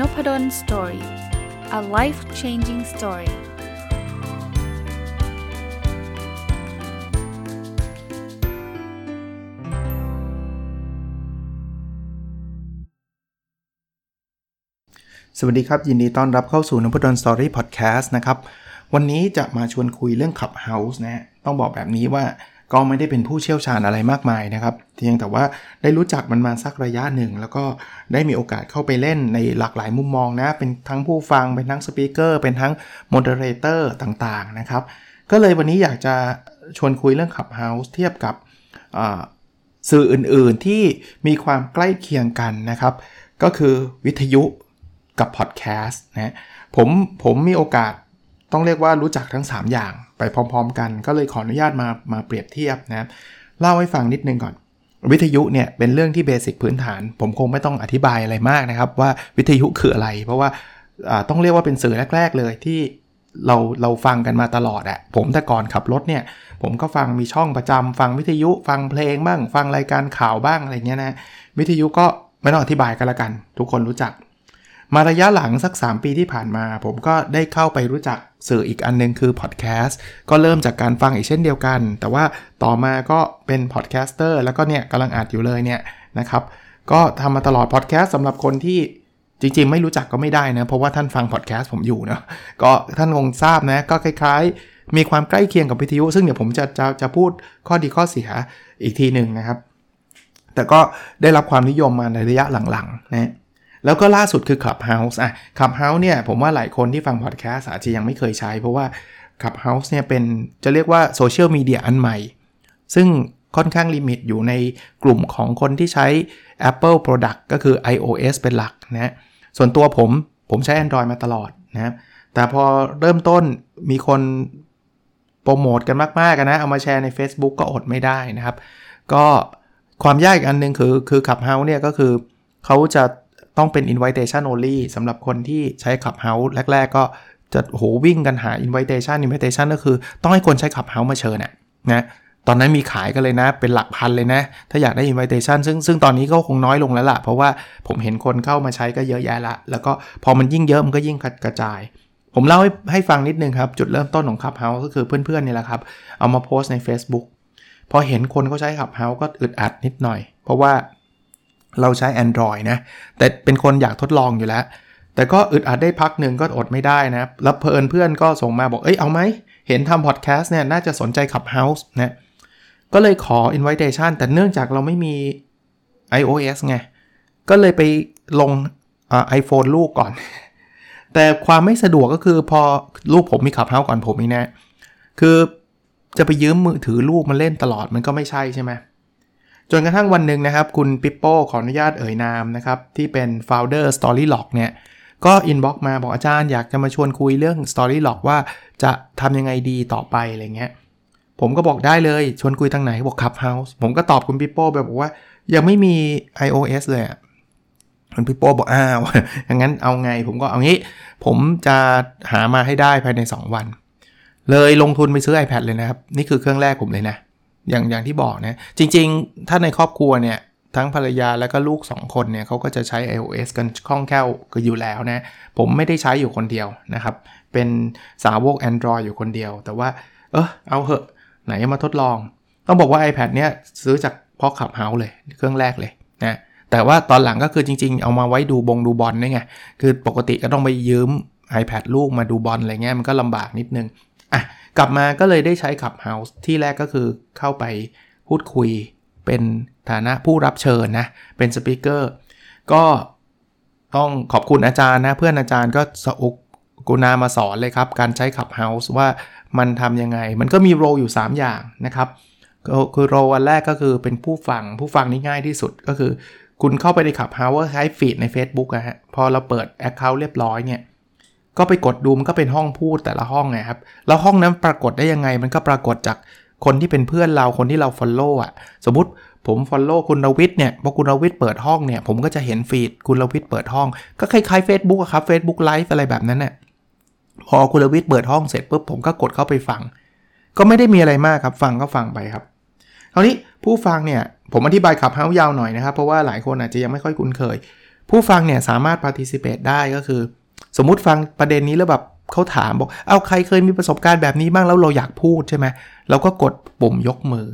Noppadol story a life changing story สวัสดีครับ ยินดีต้อนรับเข้าสู่นพดล story podcast นะครับ วันนี้จะมาชวนคุยเรื่อง Clubhouse นะต้องบอกแบบนี้ว่า ก็ไม่ได้เป็นผู้เชี่ยวชาญอะไรมากมายนะครับเพียงแต่ว่าได้รู้จักมันมาสักระยะหนึ่ง แล้วก็ได้มีโอกาสเข้าไปเล่นในหลากหลายมุมมองนะ เป็นทั้งผู้ฟัง เป็นทั้ง speaker เป็นทั้ง moderator ต่างๆนะครับ ก็เลยวันนี้อยากจะชวนคุยเรื่อง Clubhouse เทียบกับสื่ออื่นๆที่มีความใกล้เคียงกันนะครับ ก็คือวิทยุกับพอดแคสต์นะผมผมมีโอกาส ต้องเรียกว่ารู้จักทั้ง 3 อย่างไปพร้อม ๆ กัน ก็เลยขออนุญาตมามาเปรียบเทียบนะเล่าให้ฟังนิดนึงก่อน วิทยุเนี่ยเป็นเรื่องที่เบสิกพื้นฐาน ผมคงไม่ต้องอธิบายอะไรมากนะครับ ว่าวิทยุคืออะไร เพราะว่าต้องเรียกว่าเป็นสื่อแรก ๆ เลยที่เราเราฟังกันมาตลอดอะผมแต่ก่อนขับรถเนี่ย ผมก็ฟังมีช่องประจำฟังวิทยุ ฟังเพลงบ้าง ฟังรายการข่าวบ้างอะไรเงี้ยนะ วิทยุก็ไม่ต้องอธิบายกันละกัน ทุกคนรู้จัก มาระยะหลังสัก 3 ปีที่ผ่านมา ผมก็ได้เข้าไปรู้จักสื่ออีกอันนึงคือพอดแคสต์ก็เริ่มจากการฟังอีกเช่นเดียวกัน แต่ว่าต่อมาก็เป็น podcaster แล้วก็เนี่ยกำลังอัดอยู่เลยเนี่ยนะครับก็ทำมาตลอดพอดแคสต์สำหรับคนที่จริงๆ ไม่รู้จักก็ไม่ได้นะ เพราะว่าท่านฟังพอดแคสต์ผมอยู่เนาะก็ท่านคงทราบนะ ก็คล้ายๆ มีความใกล้เคียงกับวิทยุ ซึ่งเดี๋ยวผมจะจะจะพูดข้อดีข้อเสียอีกทีหนึ่งนะครับ แต่ก็ได้รับความนิยมมาในระยะหลังๆนะ แล้วก็ล่าสุดคือ Clubhouse อะ Clubhouse เนี่ยผมว่าหลายคนที่ฟังพอดแคสต์อาจจะยังไม่เคยใช้ เพราะว่า Clubhouse เนี่ยเป็นจะเรียกว่าโซเชียลมีเดียอันใหม่ ซึ่งค่อนข้าง limit อยู่ในกลุ่มของคนที่ใช้ Apple Product ก็คือ iOS เป็นหลักนะส่วนตัวผมผมใช้ Android มาตลอดนะแต่พอเริ่มต้นมีคนโปรโมทกันมากๆนะเอามาแชร์ใน Facebook ก็อดไม่ได้นะครับ ก็ความยากอีกอันนึงคือคือ Clubhouse เนี่ยก็คือเขาจะ ต้องเป็น invitation only สำหรับคนที่ใช้ Clubhouse แรก ๆ ก็จะโหวิ่งกันหา invitation invitation ก็คือต้องให้คนใช้ Clubhouse มาเชิญนะนะตอนนั้นมีขายกันเลยนะ เป็นหลักพันเลยนะ ถ้าอยากได้ invitation ซึ่งซึ่งตอนนี้ก็คงน้อยลงแล้วล่ะ เพราะว่าผมเห็นคนเข้ามาใช้ก็เยอะแยะละ แล้วก็พอมันยิ่งเยอะมันก็ยิ่งกระจาย ผมเล่าให้ให้ฟังนิดนึงครับ จุดเริ่มต้นของ Clubhouse ก็คือเพื่อนๆนี่แหละครับ เอามาโพสต์ใน Facebook พอเห็นคนเขาใช้ Clubhouse ก็อึดอัดนิดหน่อย เพราะว่า เราใช้ Android นะ แต่เป็นคนอยากทดลองอยู่แล้ว แต่ก็อึดอัดได้พักหนึ่งก็อดไม่ได้นะ แล้วเพลินเพื่อนก็ส่งมาบอก เอ้ย เอาไหม เห็นทำพอดแคสต์เนี่ย น่าจะสนใจขับ House นะ ก็เลยขอ invitation แต่เนื่องจากเราไม่มี iOS ไง ก็เลยไปลงไอโฟนลูกก่อน แต่ความไม่สะดวกก็คือพอลูกผมมี Clubhouse ก่อนผมนี่นะ คือจะไปยืมมือถือลูกมาเล่นตลอดมันก็ไม่ใช่ใช่ไหม จนกระทั่งวันหนึ่งนะครับ คุณปิปโป้ขออนุญาตเอ่ยนามนะครับ ที่เป็น founder Storylog เนี่ย ก็ inbox มาบอกอาจารย์อยากจะมาชวนคุยเรื่อง Storylog ว่าจะทำยังไงดีต่อไปอะไรเงี้ยผมก็บอกได้เลยชวนคุยทางไหนบอก Clubhouse ผมก็ตอบคุณปิปโป้ไปบอกว่า ยังไม่มี iOS เลยคุณปิปโป้บอกอ้าวอย่างนั้นเอาไง ผมก็เอางี้ ผมจะหามาให้ได้ภายใน 2 วัน เลยลงทุนไปซื้อ iPad เลยนะครับ นี่คือเครื่องแรกผมเลยนะ อย่างอย่างที่บอกนะจริง ๆ ถ้าในครอบครัวเนี่ยทั้งภรรยาแล้วก็ลูก 2 คนเนี่ยเขาก็จะใช้ iOS กันคล่องแคล่วก็อยู่แล้วนะ ผมไม่ได้ใช้อยู่คนเดียวนะครับ เป็นสาวก Android อยู่คนเดียว แต่ว่า เออเอาเหอะ ไหนมาทดลอง ต้องบอกว่า iPad เนี่ยซื้อเพราะ Clubhouse เลย เครื่องแรกเลยนะแต่ว่าตอนหลังก็คือจริง ๆ เอามาไว้ดูบงดูบอลนี่ไง คือปกติก็ต้องไปยืม iPad ลูกมาดูบอลอะไรเงี้ยมันก็ลำบากนิดนึงอะ กลับมาก็เลยได้ใช้ Clubhouse ทีแรกก็คือเข้าไปพูดคุยเป็นฐานะผู้รับเชิญนะ เป็น speaker ก็ต้องขอบคุณอาจารย์นะ เพื่อนอาจารย์ก็อุตส่าห์กรุณามาสอนเลยครับ การใช้ Clubhouse ว่ามันทำยังไง มันก็มีโรอยู่ 3 อย่างนะครับก็คือโรอันแรกก็คือเป็นผู้ฟัง ผู้ฟังนี่ง่ายที่สุดก็คือ คุณเข้าไปในขับเฮาส์ใช้ฟีดใน Facebook อะฮะ พอเราเปิด Account เรียบร้อยเนี่ย ก็ไปกดดูมันก็เป็นห้องพูดแต่ละห้องไงครับ แล้วห้องนั้นปรากฏได้ยังไง มันก็ปรากฏจากคนที่เป็นเพื่อนเราคนที่เรา Follow อะ สมมติผม Follow คุณรวิทย์เนี่ยพอคุณรวิทย์เปิดห้องเนี่ย ผมก็จะเห็นฟีดคุณรวิทย์เปิดห้อง ก็คล้ายๆ Facebook อะครับ Facebook Live อะไรแบบนั้นน่ยพอคุณรวิทย์เปิดห้องเสร็จปุ๊บผมก็กดเข้าไปฟัง ก็ไม่ได้มีอะไรมากครับฟังก็ฟังไปครับคราวนี้ผู้ฟังเนี่ยผมอธิบาย Clubhouse ยาวหน่อยนะครับ เพราะว่าหลายคนอาจจะยังไม่ค่อยคุ้นเคย ผู้ฟังเนี่ยสามารถ participate ได้ก็คือ สมมุติฟังประเด็นนี้แล้วแบบเขาถามบอก เอาใครเคยมีประสบการณ์แบบนี้บ้างแล้วเราอยากพูดใช่ไหมเราก็กดปุ่มยกมือ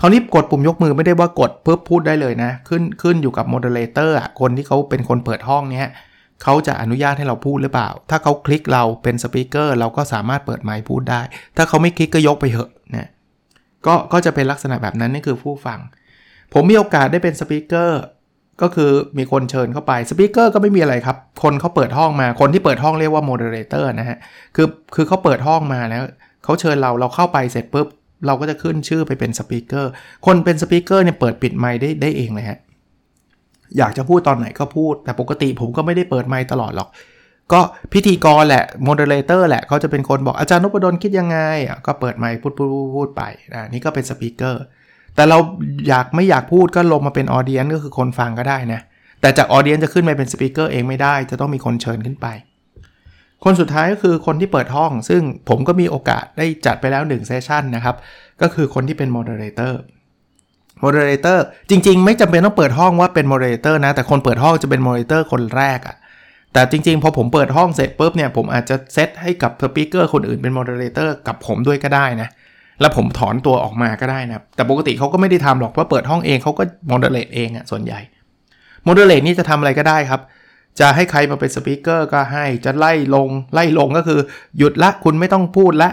คราวนี้กดปุ่มยกมือไม่ได้ว่ากดปุ๊บพูดได้เลยนะ ขึ้นขึ้นอยู่กับ moderator อะคนที่เขาเป็นคนเปิดห้องเนี้ยเขาจะอนุญาตให้เราพูดหรือเปล่า ถ้าเขาคลิกเราเป็น speaker เราก็สามารถเปิดไมค์พูดได้ ถ้าเขาไม่คลิกก็ยกไปเหอะนะก็ก็จะเป็นลักษณะแบบนั้นนี่คือผู้ฟัง ผมมีโอกาสได้เป็น speaker ก็คือมีคนเชิญเข้าไป speaker ก็ไม่มีอะไรครับ คนเขาเปิดห้องมาคนที่เปิดห้องเรียกว่า moderator นะฮะคือคือเขาเปิดห้องมาแล้วเขาเชิญเราเราเข้าไปเสร็จปุ๊บเราก็จะขึ้นชื่อไปเป็น speaker คนเป็น speaker เนี่ยเปิดปิดไมค์ได้ได้เองเลยฮะอยากจะพูดตอนไหนก็พูด แต่ปกติผมก็ไม่ได้เปิดไมค์ตลอดหรอก ก็พิธีกรแหละ moderator แหละเขาจะเป็นคนบอกอาจารย์นพดลคิดยังไงก็เปิดไมค์พูดพูดพูดไปนะนี่ก็เป็น speaker แต่เราอยากไม่อยากพูดก็ลงมาเป็น audience ก็คือคนฟังก็ได้นะ แต่จาก audience จะขึ้นไปเป็น speaker เองไม่ได้ จะต้องมีคนเชิญขึ้นไป คนสุดท้ายก็คือคนที่เปิดห้อง ซึ่งผมก็มีโอกาสได้จัดไปแล้ว1 session นะครับ ก็คือคนที่เป็น moderator moderator จริง ๆ ไม่จำเป็นต้องเปิดห้องว่าเป็น moderator นะ แต่คนเปิดห้องจะเป็น moderator คนแรกอะแต่จริง ๆ พอผมเปิดห้องเสร็จปุ๊บเนี่ยผมอาจจะเซตให้กับ speaker คนอื่นเป็น moderator กับผมด้วยก็ได้นะ แล้วผมถอนตัวออกมาก็ได้นะแต่ปกติเขาก็ไม่ได้ทำหรอกเพราะเปิดห้องเองเขาก็ moderate เองอะส่วนใหญ่ moderate นี่จะทำอะไรก็ได้ครับ จะให้ใครมาเป็น speaker ก็ให้จะไล่ลงไล่ลงก็คือ หยุดละคุณไม่ต้องพูดละ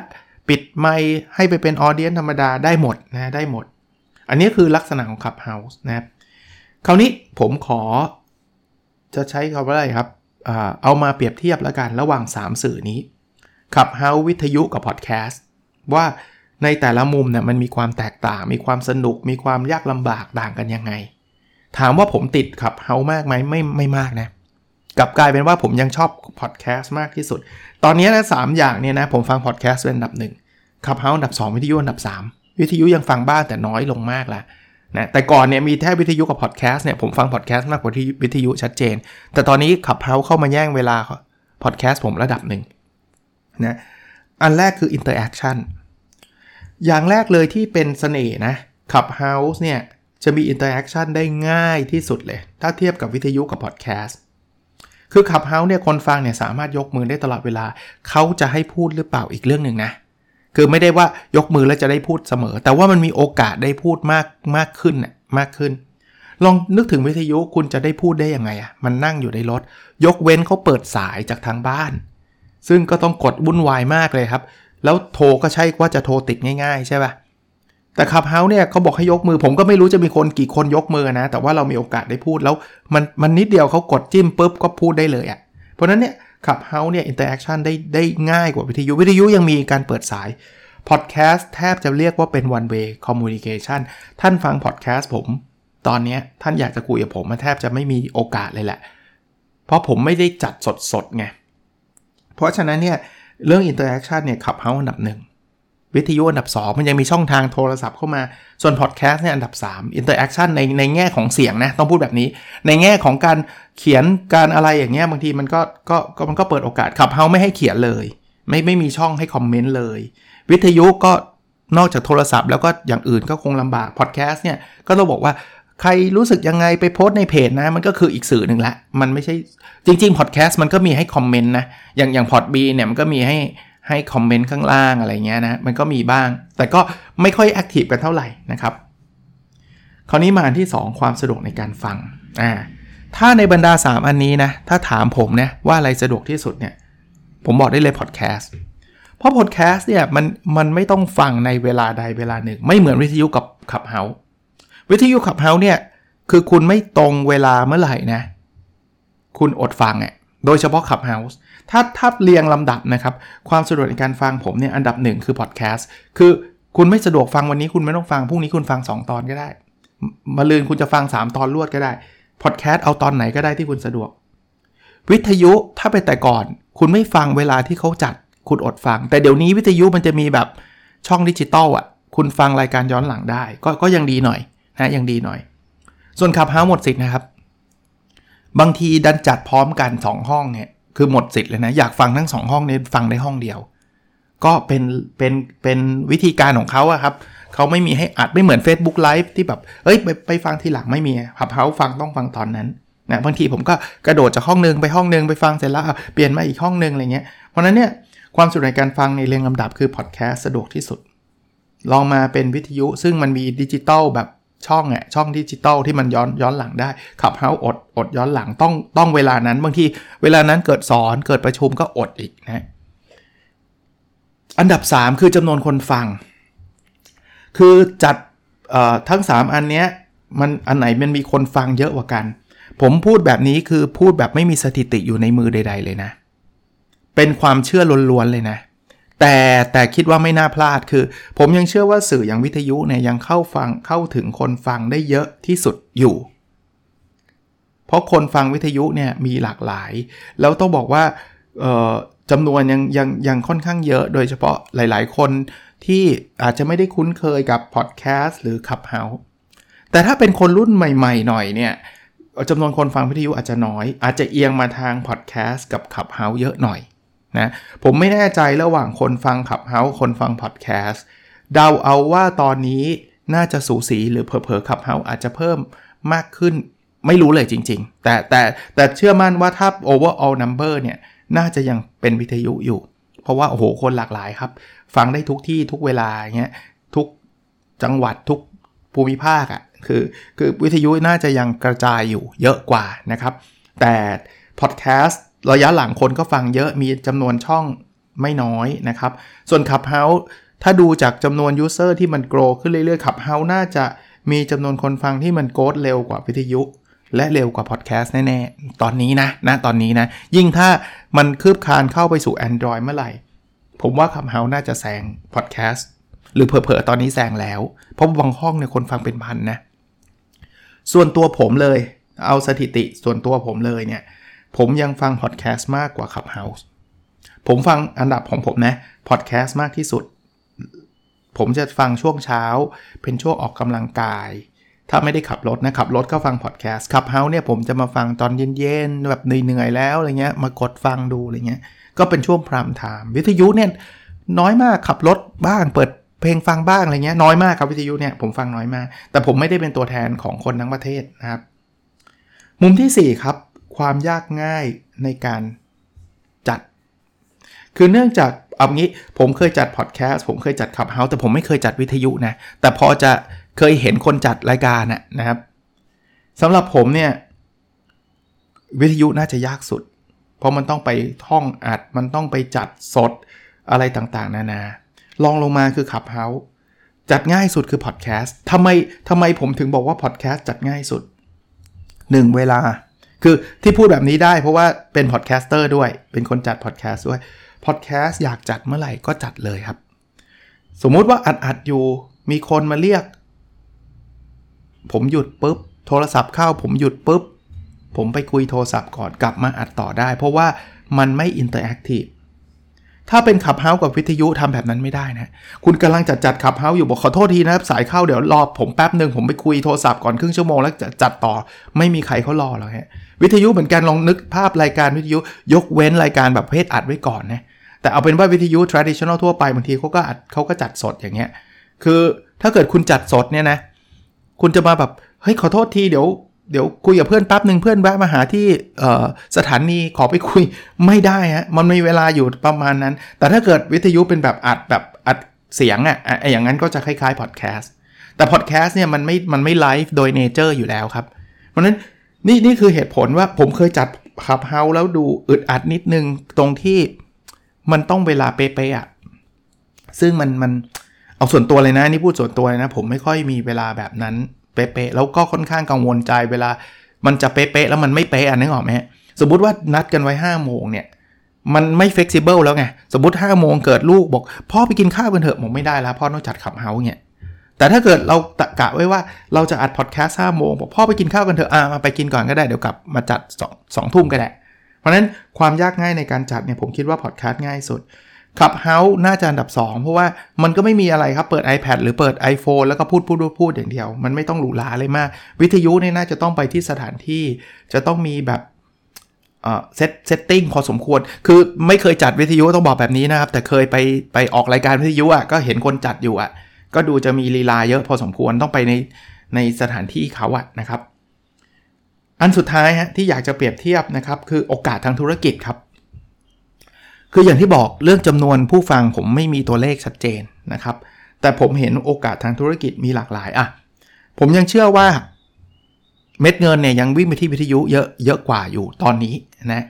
ปิดไมค์ให้ไปเป็นออเดียนธรรมดาได้หมดนะได้หมด อันนี้คือลักษณะของ Clubhouse นะครับคราวนี้ผมขอ จะใช้คำว่าอะไรครับเอามาเปรียบเทียบแล้วกันระหว่าง 3 สื่อนี้ Clubhouse วิทยุกับพอดแคสต์ว่า ในแต่ละมุมเนี่ยมันมีความแตกต่าง มีความสนุก มีความยากลำบากต่างกันยังไง ถามว่าผมติดขับเฮามากไหมไม่ไม่มากนะกลับกลายเป็นว่าผมยังชอบพอดแคสต์มากที่สุด ตอนนี้3 อย่างเนี่ยนะผมฟังพอดแคสต์เป็นอันดับหนึ่ง Clubhouse อันดับ 2 วิทยุอันดับ 3 วิทยุยังฟังบ้างแต่น้อยลงมากละนะแต่ก่อนเนี่ยมีแค่วิทยุกับพอดแคสต์เนี่ยผมฟังพอดแคสต์มากกว่าที่วิทยุชัดเจน แต่ตอนนี้ Clubhouse เข้ามาแย่งเวลาพอดแคสต์ผมระดับหนึ่งนะอันแรกคือ interaction อย่างแรกเลยที่เป็นเสน่ห์นะ Clubhouse เนี่ย จะมี interaction ได้ง่ายที่สุดเลย ถ้าเทียบกับวิทยุกับพอดแคสต์คือขับเฮาส์เนี่ยคนฟังเนี่ยสามารถยกมือได้ตลอดเวลา เขาจะให้พูดหรือเปล่าอีกเรื่องหนึ่งนะ คือไม่ได้ว่ายกมือแล้วจะได้พูดเสมอ แต่ว่ามันมีโอกาสได้พูดมากมากขึ้นน่ยมากขึ้น ลองนึกถึงวิทยุคุณจะได้พูดได้ยังไงอะ่ะมันนั่งอยู่ในรถ ยกเว้นเขาเปิดสายจากทางบ้าน ซึ่งก็ต้องกดวุ่นวายมากเลยครับ แล้วโทรก็ใช่ว่าจะโทรติดง่ายๆ ใช่ปะแต่ Clubhouse เนี่ยเขาบอกให้ยกมือ ผมก็ไม่รู้จะมีคนกี่คนยกมือนะ แต่ว่าเรามีโอกาสได้พูดแล้วมันมันนิดเดียวเขากดจิ้มปุ๊บก็พูดได้เลยอะเพราะนั้นเนี่ย Clubhouse เนี่ย interaction ได้ได้ง่ายกว่าวิทยุวิทยุยังมีการเปิดสายพอดแคสต์แทบจะเรียกว่าเป็น one way communication ท่านฟังพอดแคสต์ผม ตอนนี้ท่านอยากจะคุยกับผมมาแทบจะไม่มีโอกาสเลยแหละ เพราะผมไม่ได้จัดสดๆไงเพราะฉะนั้นเนี่ย เรื่อง interaction เนี่ย Clubhouse อันดับหนึ่งวิทยุอันดับ 2 มันยังมีช่องทางโทรศัพท์เข้ามา ส่วนพอดแคสต์เนี่ยอันดับ3 interaction ในในแง่ของเสียงนะ ต้องพูดแบบนี้ ในแง่ของการเขียนการอะไรอย่างเงี้ยบางทีมันก็ก็ก็มันก็เปิดโอกาส Clubhouse ไม่ให้เขียนเลย ไม่ไม่มีช่องให้คอมเมนต์เลย วิทยุก็นอกจากโทรศัพท์แล้วก็อย่างอื่นก็คงลำบากพอดแคสต์เนี่ยก็ต้องบอกว่า ใครรู้สึกยังไงไปโพสในเพจนะ มันก็คืออีกสื่อหนึ่งละ มันไม่ใช่จริงๆพอดแคสต์มันก็มีให้คอมเมนต์นะ อย่างอย่างพอดบีเนี่ยมันก็มีให้ให้คอมเมนต์ข้างล่างอะไรเงี้ยนะ มันก็มีบ้าง แต่ก็ไม่ค่อยแอคทีฟกันเท่าไหร่นะครับ คราวนี้มาอันที่ 2 ความสะดวกในการฟังอ่าถ้าในบรรดา 3 อันนี้นะ ถ้าถามผมนะว่าอะไรสะดวกที่สุดเนี่ย ผมบอกได้เลยพอดแคสต์เพราะพอดแคสต์เนี่ยมันมันไม่ต้องฟังในเวลาใดเวลาหนึ่ง ไม่เหมือนวิทยุกับขับเฮา วิทยุขับเฮาเนี่ยคือคุณไม่ตรงเวลาเมื่อไหร่นะ คุณอดฟังอะโดยเฉพาะขับเฮาส์ถ้าถ้าเรียงลำดับนะครับ ความสะดวกในการฟังผมเนี่ยอันดับหนึ่งคือพอดแคสต์คือคุณไม่สะดวกฟังวันนี้คุณไม่ต้องฟังพรุ่งนี้คุณฟัง 2 ตอนก็ได้มาลืนคุณจะฟัง 3 ตอนรวดก็ได้พอดแคสต์เอาตอนไหนก็ได้ที่คุณสะดวก วิทยุถ้าไปแต่ก่อน คุณไม่ฟังเวลาที่เขาจัด คุณอดฟัง แต่เดี๋ยวนี้วิทยุมันจะมีแบบช่องดิจิตอลอะ คุณฟังรายการย้อนหลังได้ ก็ก็ยังดีหน่อย นะยังดีหน่อย ส่วนขับเฮาหมดสิทธิ์นะครับ บางทีดันจัดพร้อมกัน 2 ห้องเนี่ยคือหมดสิทธิ์เลยนะ อยากฟังทั้ง 2 ห้องเนี้ฟังได้ห้องเดียว ก็เป็นเป็นเป็นวิธีการของเขาอะครับเขาไม่มีให้อัดไม่เหมือน Facebook Live ที่แบบเอ้ยไปไปฟังทีหลังไม่มีขับเฮาฟังต้องฟังตอนนั้นนะบางทีผมก็กระโดดจากห้องนึงไปห้องนึงไปฟังเสร็จแล้วเปลี่ยนมาอีกห้องนึงอะไรเงี้ยเพราะนั้นเนี่ยความสะดวกในการฟังในเรียงลำดับคือพอดแคสต์สะดวกที่สุด รองมาเป็นวิทยุซึ่งมันมีดิจิตอลแบบ ช่องอะช่องดิจิตอลที่มันย้อนย้อนหลังได้ Clubhouse อดอดย้อนหลังต้องต้องเวลานั้นบางทีเวลานั้นเกิดสอนเกิดประชุมก็อดอีกนะอันดับ 3 คือจำนวนคนฟัง คือจัดทั้ง 3 อันเนี้ยมันอันไหนมันมีคนฟังเยอะกว่ากัน ผมพูดแบบนี้คือพูดแบบไม่มีสถิติอยู่ในมือใด ๆ เลยนะ เป็นความเชื่อล้วนๆเลยนะ แต่แต่คิดว่าไม่น่าพลาดคือ ผมยังเชื่อว่าสื่ออย่างวิทยุเนี่ยยังเข้าฟังเข้าถึงคนฟังได้เยอะที่สุดอยู่ เพราะคนฟังวิทยุเนี่ยมีหลากหลาย แล้วต้องบอกว่าจำนวนยังยังยังค่อนข้างเยอะโดยเฉพาะหลาย ๆ คนที่อาจจะไม่ได้คุ้นเคยกับพอดแคสต์หรือขับเฮาแต่ถ้าเป็นคนรุ่นใหม่ ๆ หน่อยเนี่ยจำนวนคนฟังวิทยุอาจจะน้อย อาจจะเอียงมาทางพอดแคสต์กับขับเฮาเยอะหน่อย นะผมไม่แน่ใจระหว่างคนฟังขับเฮาคนฟังพอดแคสต์เดาเอาว่าตอนนี้น่าจะสูสีหรือเผลอๆขับเฮาอาจจะเพิ่มมากขึ้นไม่รู้เลยจริง ๆ แต่แต่แต่เชื่อมั่นว่าถ้า overall number เนี่ยน่าจะยังเป็นวิทยุอยู่ เพราะว่าโอ้โหคนหลากหลายครับ ฟังได้ทุกที่ทุกเวลาเงี้ยทุกจังหวัดทุกภูมิภาคอะ่ะคือคือวิทยุน่าจะยังกระจายอยู่เยอะกว่านะครับ แต่พอดแคสต์ ระยะหลังคนก็ฟังเยอะมีจำนวนช่องไม่น้อยนะครับ ส่วน Clubhouse ถ้าดูจากจำนวน user ที่มัน grow ขึ้นเรื่อยๆ Clubhouse น่าจะมีจำนวนคนฟังที่มัน grow เร็วกว่าวิทยุ และเร็วกว่าพอดแคสต์แน่ๆ ตอนนี้นะนะตอนนี้นะ ยิ่งถ้ามันคืบคลานเข้าไปสู่ Android เมื่อไหร่ ผมว่า Clubhouse น่าจะแซงพอดแคสต์หรือเผลอๆ ตอนนี้แซงแล้ว เพราะบางห้องเนี่ยคนฟังเป็นพันนะ ส่วนตัวผมเลย เอาสถิติส่วนตัวผมเลยเนี่ย ผมยังฟังพอดแคสต์มากกว่า Clubhouse ผมฟังอันดับของผมนะพอดแคสต์มากที่สุด ผมจะฟังช่วงเช้า เป็นช่วงออกกำลังกาย ถ้าไม่ได้ขับรถนะขับรถก็ฟังพอดแคสต์ Clubhouse เนี่ยผมจะมาฟังตอนเย็นๆแบบเหนื่อยๆแล้วอะไรเงี้ยมากดฟังดูอะไรเงี้ยก็เป็นช่วงพรามไทม์วิทยุเนี่ยน้อยมากขับรถบ้างเปิดเพลงฟังบ้างอะไรเงี้ยน้อยมากครับวิทยุเนี่ยผมฟังน้อยมาก แต่ผมไม่ได้เป็นตัวแทนของคนทั้งประเทศนะครับ มุมที่ 4 ครับ ความยากง่ายในการจัด คือเนื่องจากเอางี้ผมเคยจัดพอดแคสต์ผมเคยจัดขับเฮาส์แต่ผมไม่เคยจัดวิทยุนะ แต่พอจะเคยเห็นคนจัดรายการนะครับสำหรับผมเนี่ย วิทยุน่าจะยากสุด เพราะมันต้องไปห้องอัดมันต้องไปจัดสดอะไรต่างๆ นานารองลงมาคือ Clubhouse จัดง่ายสุดคือพอดแคสต์ทำไมทำไมผมถึงบอกว่าพอดแคสต์จัดง่ายสุด 1 เวลา คือที่พูดแบบนี้ได้เพราะว่าเป็น podcaster ด้วย เป็นคนจัดพอดแคสต์ด้วย พอดแคสต์อยากจัดเมื่อไหร่ก็จัดเลยครับ สมมุติว่าอัดอัดอยู่ มีคนมาเรียก ผมหยุดปุ๊บ โทรศัพท์เข้า ผมหยุดปุ๊บ ผมไปคุยโทรศัพท์ก่อนกลับมาอัดต่อได้ เพราะว่ามันไม่ interactive ถ้าเป็น Clubhouse กับวิทยุทำแบบนั้นไม่ได้นะ คุณกำลังจัดจัด Clubhouse อยู่บอกขอโทษทีนะครับ สายเข้าเดี๋ยวรอผมแป๊บหนึ่งผมไปคุยโทรศัพท์ก่อนครึ่งชั่วโมงแล้วจะจัดต่อ ไม่มีใครเขารอหรอกฮะ วิทยุเหมือนกันลองนึกภาพรายการวิทยุยกเว้นรายการแบบเทปอัดไว้ก่อนนะแต่เอาเป็นว่าวิทยุ traditional ทั่วไปบางทีเขาก็อัดเขาก็จัดสดอย่างเงี้ยคือถ้าเกิดคุณจัดสดเนี่ยนะคุณจะมาแบบเฮ้ยขอโทษทีเดี๋ยวเดี๋ยวคุยกับเพื่อนแป๊บหนึ่งเพื่อนแวะมาหาที่สถานีขอไปคุยไม่ได้ฮะมันมีเวลาอยู่ประมาณนั้น แต่ถ้าเกิดวิทยุเป็นแบบอัดแบบอัดเสียงอะ่ะอย่างนั้นก็จะคล้ายๆพอดแคสต์แต่พอดแคสต์เนี่ยมันไม่มันไม่ไลฟ์โดย nature อยู่แล้วครับ เพราะนั้น นี่นี่คือเหตุผลว่าผมเคยจัด Clubhouse แล้วดูอึดอัดนิดนึง ตรงที่มันต้องเวลาเป๊ะๆอะซึ่งมันมันเอาส่วนตัวเลยนะนี่พูดส่วนตัวเลยนะ ผมไม่ค่อยมีเวลาแบบนั้นเป๊ะๆแล้วก็ค่อนข้างกังวลใจเวลามันจะเป๊ะๆแล้วมันไม่เป๊ะอันนึกออกไหมสมมติว่านัดกันไว้5้าโมงเนี่ยมันไม่เฟกซิเบิลแล้วไง สมมติ5้าโมงเกิดลูกบอก พ่อไปกินข้าวกันเถอะผมไม่ได้แล้วพ่อต้องจัดขับเฮาเนี่ย แต่ถ้าเกิดเราตะกะไว้ว่าเราจะอัดพอดแคสต์ห้าโมงบอกพ่อไปกินข้าวกันเถอะอ่ามาไปกินก่อนก็ได้เดี๋ยวกลับมาจัดสองสองทุ่มก็ได้ เพราะฉะนั้นความยากง่ายในการจัดเนี่ยผมคิดว่าพอดแคสต์ง่ายสุด Clubhouse น่าจะอันดับ 2 เพราะว่ามันก็ไม่มีอะไรครับ เปิด iPad หรือเปิด iPhone แล้วก็พูดพูดพูดอย่างเดียว มันไม่ต้องหรูหราเลยมาก วิทยุเนี่ยน่าจะต้องไปที่สถานที่ จะต้องมีแบบ set setting พอสมควร คือไม่เคยจัดวิทยุต้องบอกแบบนี้นะครับ แต่เคยไปไปออกรายการวิทยุอะก็เห็นคนจัดอยู่อะ ก็ดูจะมีลีลาเยอะพอสมควรต้องไปในในสถานที่เขาอะนะครับ อันสุดท้ายฮะที่อยากจะเปรียบเทียบนะครับ คือโอกาสทางธุรกิจครับ คืออย่างที่บอกเรื่องจำนวนผู้ฟังผมไม่มีตัวเลขชัดเจนนะครับ แต่ผมเห็นโอกาสทางธุรกิจมีหลากหลายอะผมยังเชื่อว่าเม็ดเงินเนี่ยยังวิ่งไปที่วิทยุเยอะเยอะกว่าอยู่ตอนนี้นะ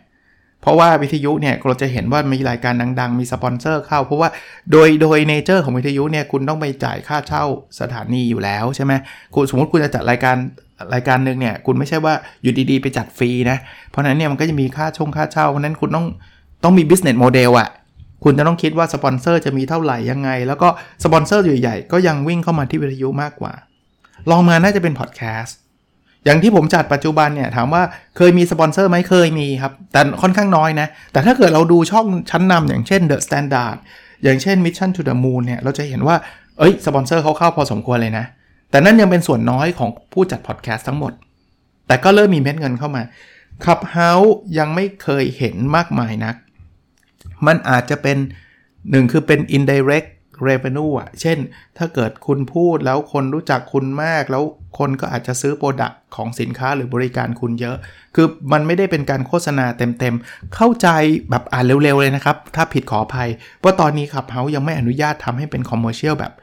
เพราะว่าวิทยุเนี่ยเราจะเห็นว่ามีรายการดังๆ มีสปอนเซอร์เข้า เพราะว่าโดยโดย nature ของวิทยุเนี่ยคุณต้องไปจ่ายค่าเช่าสถานีอยู่แล้วใช่ไหมคุณสมมติคุณจะจัดรายการรายการหนึ่งเนี่ยคุณไม่ใช่ว่าอยู่ดีๆ ไปจัดฟรีนะ เพราะนั้นเนี่ยมันก็จะมีค่าชงค่าเช่าเพราะนั้นคุณต้องต้องมี business model อะคุณจะต้องคิดว่าสปอนเซอร์จะมีเท่าไหร่ยังไง แล้วก็สปอนเซอร์ใหญ่ๆก็ยังวิ่งเข้ามาที่วิทยุมากกว่า รองมาน่าจะเป็นพอดแคสต์ อย่างที่ผมจัดปัจจุบันเนี่ยถามว่าเคยมีสปอนเซอร์ไหมเคยมีครับ แต่ค่อนข้างน้อยนะ แต่ถ้าเกิดเราดูช่องชั้นนำอย่างเช่น The Standard อย่างเช่น Mission to the Moon เนี่ยเราจะเห็นว่าเอ้ยสปอนเซอร์เขาเข้าพอสมควรเลยนะ แต่นั่นยังเป็นส่วนน้อยของผู้จัดพอดแคสต์ทั้งหมด แต่ก็เริ่มมีเม็ดเงินเข้ามา Clubhouse ยังไม่เคยเห็นมากมายนัก มันอาจจะเป็นหนึ่งคือเป็น indirect revenue อะ เช่น ถ้าเกิดคุณพูดแล้วคนรู้จักคุณมากแล้ว คนก็อาจจะซื้อ product ของสินค้าหรือบริการคุณเยอะ คือมันไม่ได้เป็นการโฆษณาเต็มๆ เข้าใจแบบอ่านเร็วๆเลยนะครับ ถ้าผิดขออภัยเพราะตอนนี้ Clubhouse ยังไม่อนุญาตทำให้เป็น commercial แบบ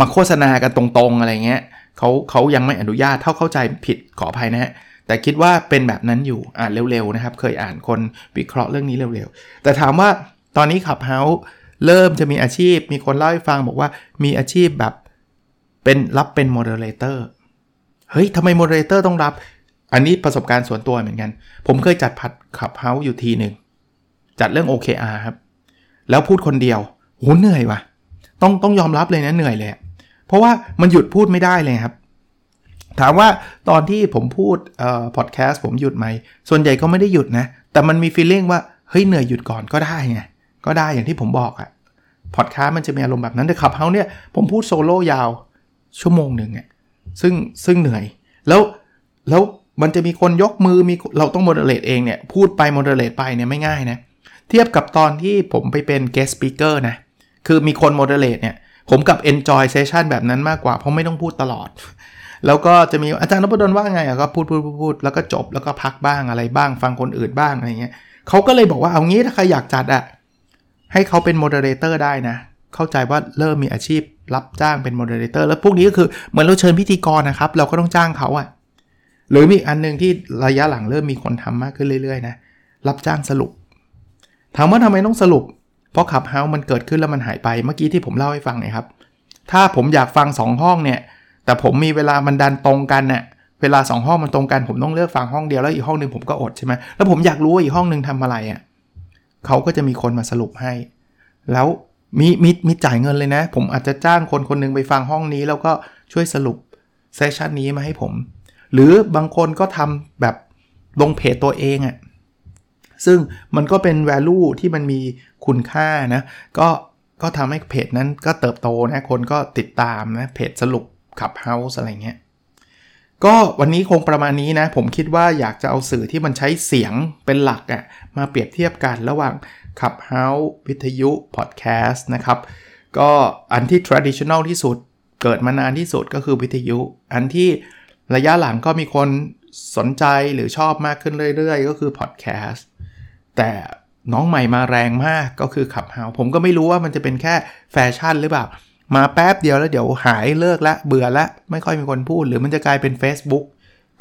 มาโฆษณากันตรงๆอะไรเงี้ยเขาเขายังไม่อนุญาตถ้าเข้าใจผิดขออภัยนะฮะแต่คิดว่าเป็นแบบนั้นอยู่อ่านเร็วๆนะครับ เคยอ่านคนวิเคราะห์เรื่องนี้เร็วๆ แต่ถามว่าตอนนี้ Clubhouse เริ่มจะมีอาชีพมีคนเล่าให้ฟังบอกว่ามีอาชีพแบบเป็นรับเป็น moderator เฮ้ยทำไม moderator ต้องรับ อันนี้ประสบการณ์ส่วนตัวเหมือนกัน ผมเคยจัดจัด Clubhouse อยู่ทีหนึ่ง จัดเรื่อง OKR ครับ แล้วพูดคนเดียวโหเหนื่อยว่ะ ต้องต้องยอมรับเลยนะเหนื่อยเลย เพราะว่ามันหยุดพูดไม่ได้เลยครับ ถามว่าตอนที่ผมพูดเอ่อพอดแคสต์ผมหยุดไหม ส่วนใหญ่ก็ไม่ได้หยุดนะ แต่มันมี feeling ว่าเฮ้ยเหนื่อยหยุดก่อนก็ได้ไง ก็ได้อย่างที่ผมบอกอะพอดแคสต์มันจะมีอารมณ์แบบนั้นแต่ Clubhouse เนี่ยผมพูดโซโล่ยาวชั่วโมงหนึ่งอะ ซึ่งซึ่งเหนื่อย แล้วแล้วมันจะมีคนยกมือมีเราต้อง moderate เองเนี่ย พูดไป moderate ไปเนี่ยไม่ง่ายนะ เทียบกับตอนที่ผมไปเป็น guest speaker นะ คือมีคนโมเดเลตเนี่ย ผมกับ enjoy session แบบนั้นมากกว่า เพราะไม่ต้องพูดตลอด แล้วก็จะมีอาจารย์นพดลว่าไงอะก็พูดพูดพูดแล้วก็จบแล้วก็พักบ้างอะไรบ้าง ฟังคนอื่นบ้างอะไรเงี้ยเขาก็เลยบอกว่าเอางี้ถ้าใครอยากจัดอะให้เขาเป็น moderator ได้นะ เข้าใจว่าเริ่มมีอาชีพ รับจ้างเป็น moderator แล้วพวกนี้ก็คือเหมือนเราเชิญพิธีกรนะครับ เราก็ต้องจ้างเขาอะหรือมีอันนึงที่ระยะหลังเริ่มมีคนทำมากขึ้นเรื่อยๆนะรับจ้างสรุปถามว่าทำไมต้องสรุป เพราะ Clubhouse มันเกิดขึ้นแล้วมันหายไปเมื่อกี้ที่ผมเล่าให้ฟังนี่ยครับ ถ้าผมอยากฟัง 2 ห้องเนี่ย แต่ผมมีเวลามันดันตรงกันเนี่ยเวลา 2 ห้องมันตรงกัน ผมต้องเลือกฟังห้องเดียวแล้วอีกห้องหนึ่งผมก็อดใช่ไหมแล้วผมอยากรู้ว่าอีกห้องหนึ่งทำอะไรอะ่ะเขาก็จะมีคนมาสรุปให้ แล้ว มีมีมีจ่ายเงินเลยนะ ผมอาจจะจ้างคนคนนึงไปฟังห้องนี้ แล้วก็ช่วยสรุปเซสชันนี้มาให้ผม หรือบางคนก็ทำแบบลงเพจตัวเองอะ่ะซึ่งมันก็เป็น value ที่มันมีคุณค่านะ ก็ก็ทำให้เพจนั้นก็เติบโตนะ คนก็ติดตามนะ เพจสรุปขับเฮาส์อะไรเงี้ย ก็วันนี้คงประมาณนี้นะ ผมคิดว่าอยากจะเอาสื่อที่มันใช้เสียงเป็นหลักอะ่ะมาเปรียบเทียบกันระหว่าง Clubhouse วิทยุพอดแคสต์นะครับ ก็อันที่ traditional ที่สุดเกิดมานานที่สุดก็คือวิทยุ อันที่ระยะหลังก็มีคนสนใจหรือชอบมากขึ้นเรื่อยๆ ก็คือพอดแคสต์แต่น้องใหม่มาแรงมากก็คือ Clubhouse ผมก็ไม่รู้ว่ามันจะเป็นแค่แฟชั่นหรือเปล่า มาแป๊บเดียวแล้วเดี๋ยวหายเลิกละเบื่อละไม่ค่อยมีคนพูด หรือมันจะกลายเป็น Facebook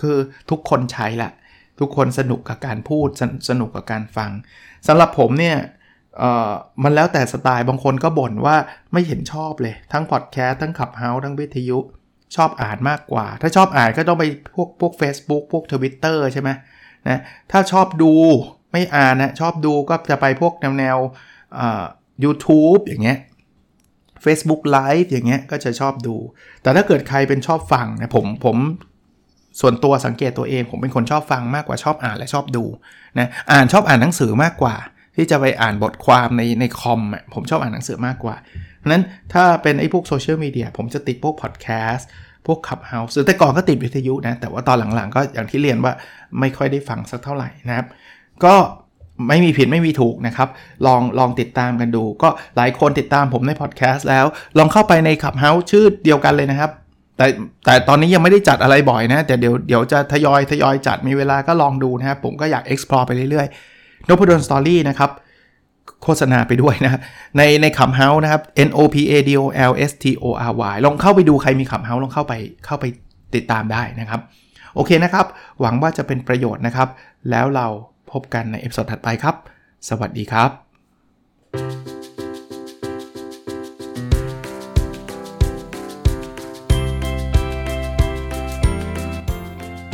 คือทุกคนใช้ละ ทุกคนสนุกกับการพูดสสนุกกับการฟัง สำหรับผมเนี่ยมันแล้วแต่สไตล์บางคนก็บ่นว่าไม่เห็นชอบเลย ทั้งพอดแคสต์ทั้งขับเฮาส์ทั้งวิทยุชอบอ่านมากกว่า ถ้าชอบอ่านก็ต้องไปพวกพวก Facebook พวก Twitter ใช่ไหมนะถ้าชอบดูไม่อ่านนะชอบดูก็จะไปพวกแนวแนวยูทูบอย่างเงี้ย Facebook Live อย่างเงี้ยก็จะชอบดู แต่ถ้าเกิดใครเป็นชอบฟังนะผมผม ส่วนตัวสังเกตตัวเองผมเป็นคนชอบฟังมากกว่าชอบอ่านและชอบดูนะอ่านชอบอ่านหนังสือมากกว่า ที่จะไปอ่านบทความในในคอมอะผมชอบอ่านหนังสือมากกว่านั้นถ้าเป็นไอ้พวกโซเชียลมีเดียผมจะติดพวกพอดแคสต์พวกขับเฮาส์แต่ก่อนก็ติดวิทยุนะ แต่ว่าตอนหลังๆ ก็อย่างที่เรียนว่าไม่ค่อยได้ฟังสักเท่าไหร่นะครับ ก็ไม่มีผิดไม่มีถูกนะครับ ลองลองติดตามกันดู ก็หลายคนติดตามผมในพอดแคสต์แล้ว ลองเข้าไปใน Clubhouse ชื่อเดียวกันเลยนะครับ แต่แต่ตอนนี้ยังไม่ได้จัดอะไรบ่อยนะ แต่เดี๋ยวเดี๋ยวจะทยอยทยอยจัดมีเวลาก็ลองดูนะครับผมก็อยาก explore ไปเรื่อยๆ N O P A D O L Story นะครับโฆษณาไปด้วยนะ ในใน Clubhouse นะครับ N O P A D O L S T O R Y ลองเข้าไปดูใครมี Clubhouse ลองเข้าไปเข้าไปติดตามได้นะครับ โอเคนะครับ หวังว่าจะเป็นประโยชน์นะครับ แล้วเราพบกันในเอพิโซดถัดไปครับ สวัสดีครับ